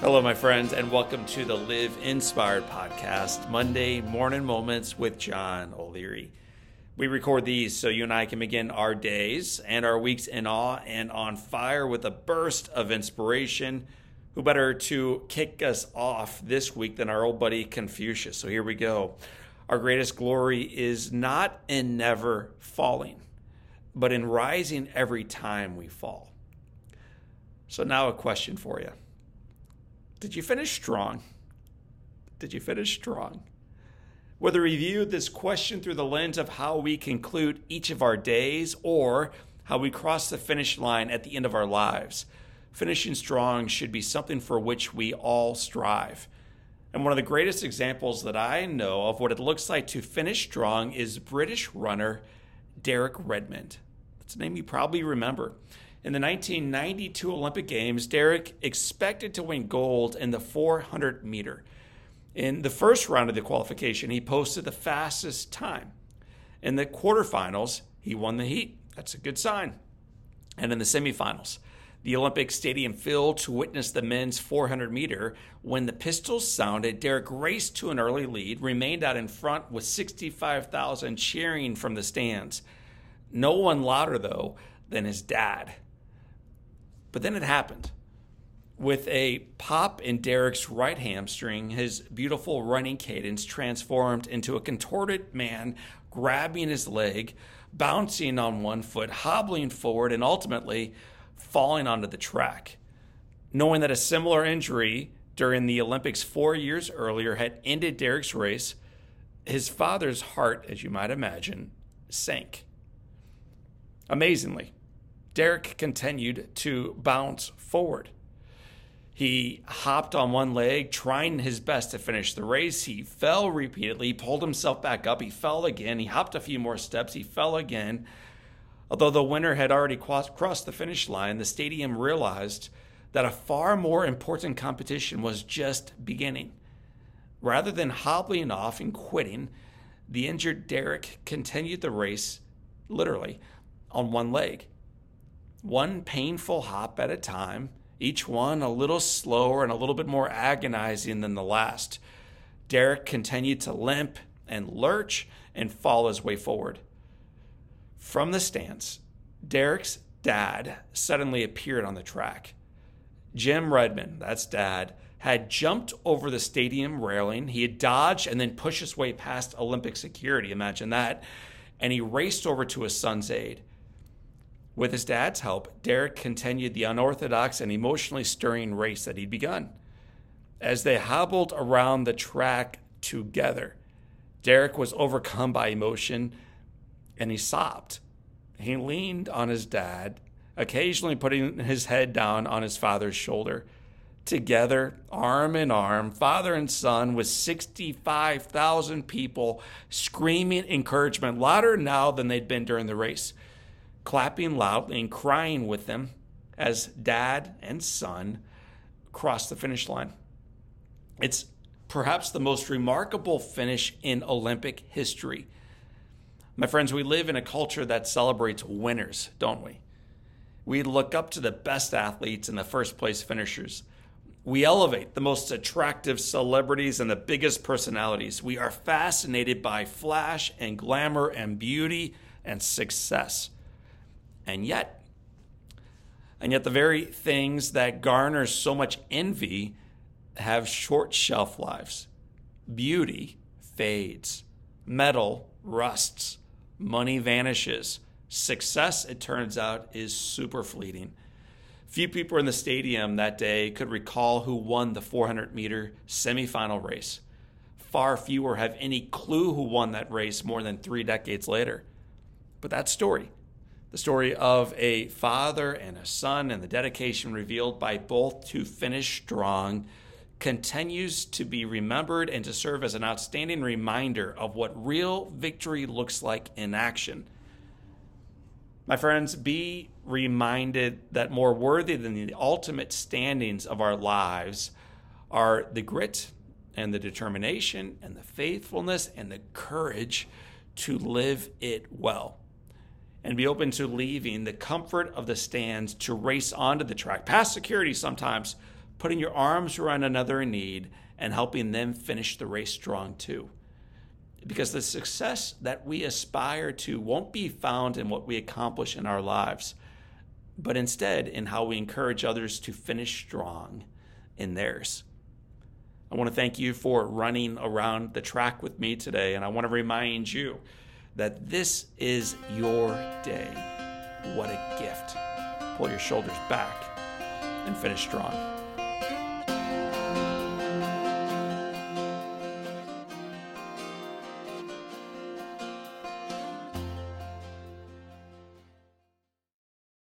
Hello, my friends, and welcome to the Live Inspired podcast, Monday Morning Moments with John O'Leary. We record these so you and I can begin our days and our weeks in awe and on fire with a burst of inspiration. Who better to kick us off this week than our old buddy Confucius? So here we go. Our greatest glory is not in never falling, but in rising every time we fall. So now a question for you. Did you finish strong? Did you finish strong? Whether we view this question through the lens of how we conclude each of our days or how we cross the finish line at the end of our lives, finishing strong should be something for which we all strive. And one of the greatest examples that I know of what it looks like to finish strong is British runner Derek Redmond. That's a name you probably remember. In the 1992 Olympic Games, Derek expected to win gold in the 400 meter. In the first round of the qualification, he posted the fastest time. In the quarterfinals, he won the heat. That's a good sign. And in the semifinals, the Olympic Stadium filled to witness the men's 400 meter. When the pistols sounded, Derek raced to an early lead, remained out in front with 65,000 cheering from the stands. No one louder, though, than his dad. But then it happened. With a pop in Derek's right hamstring, his beautiful running cadence transformed into a contorted man grabbing his leg, bouncing on one foot, hobbling forward, and ultimately falling onto the track. Knowing that a similar injury during the Olympics four years earlier had ended Derek's race, his father's heart, as you might imagine, sank. Amazingly, Derek continued to bounce forward. He hopped on one leg, trying his best to finish the race. He fell repeatedly, pulled himself back up, he fell again, he hopped a few more steps, he fell again. Although the winner had already crossed the finish line, the stadium realized that a far more important competition was just beginning. Rather than hobbling off and quitting, the injured Derek continued the race, literally, on one leg one painful hop at a time, each one a little slower and a little bit more agonizing than the last. Derek continued to limp and lurch and fall his way forward. From the stands, Derek's dad suddenly appeared on the track. Jim Redmond, that's dad, had jumped over the stadium railing. He had dodged and then pushed his way past Olympic security. Imagine that. And he raced over to his son's aid. With his dad's help, Derek continued the unorthodox and emotionally stirring race that he'd begun. As they hobbled around the track together, Derek was overcome by emotion and he sobbed. He leaned on his dad, occasionally putting his head down on his father's shoulder. Together, arm in arm, father and son, with 65,000 people screaming encouragement, louder now than they'd been during the race clapping loudly and crying with them as dad and son cross the finish line. It's perhaps the most remarkable finish in Olympic history. My friends, we live in a culture that celebrates winners, don't we? We look up to the best athletes and the first place finishers. We elevate the most attractive celebrities and the biggest personalities. We are fascinated by flash and glamour and beauty and success. And yet, and yet the very things that garner so much envy have short shelf lives. Beauty fades, metal rusts, money vanishes. Success, it turns out, is super fleeting. Few people in the stadium that day could recall who won the 400 meter semifinal race. Far fewer have any clue who won that race more than three decades later. But that story, the story of a father and a son and the dedication revealed by both to finish strong continues to be remembered and to serve as an outstanding reminder of what real victory looks like in action. My friends, be reminded that more worthy than the ultimate standings of our lives are the grit and the determination and the faithfulness and the courage to live it well and be open to leaving the comfort of the stands to race onto the track, past security sometimes, putting your arms around another in need and helping them finish the race strong too. Because the success that we aspire to won't be found in what we accomplish in our lives, but instead in how we encourage others to finish strong in theirs. I want to thank you for running around the track with me today, and I want to remind you that this is your day. What a gift. Pull your shoulders back and finish strong.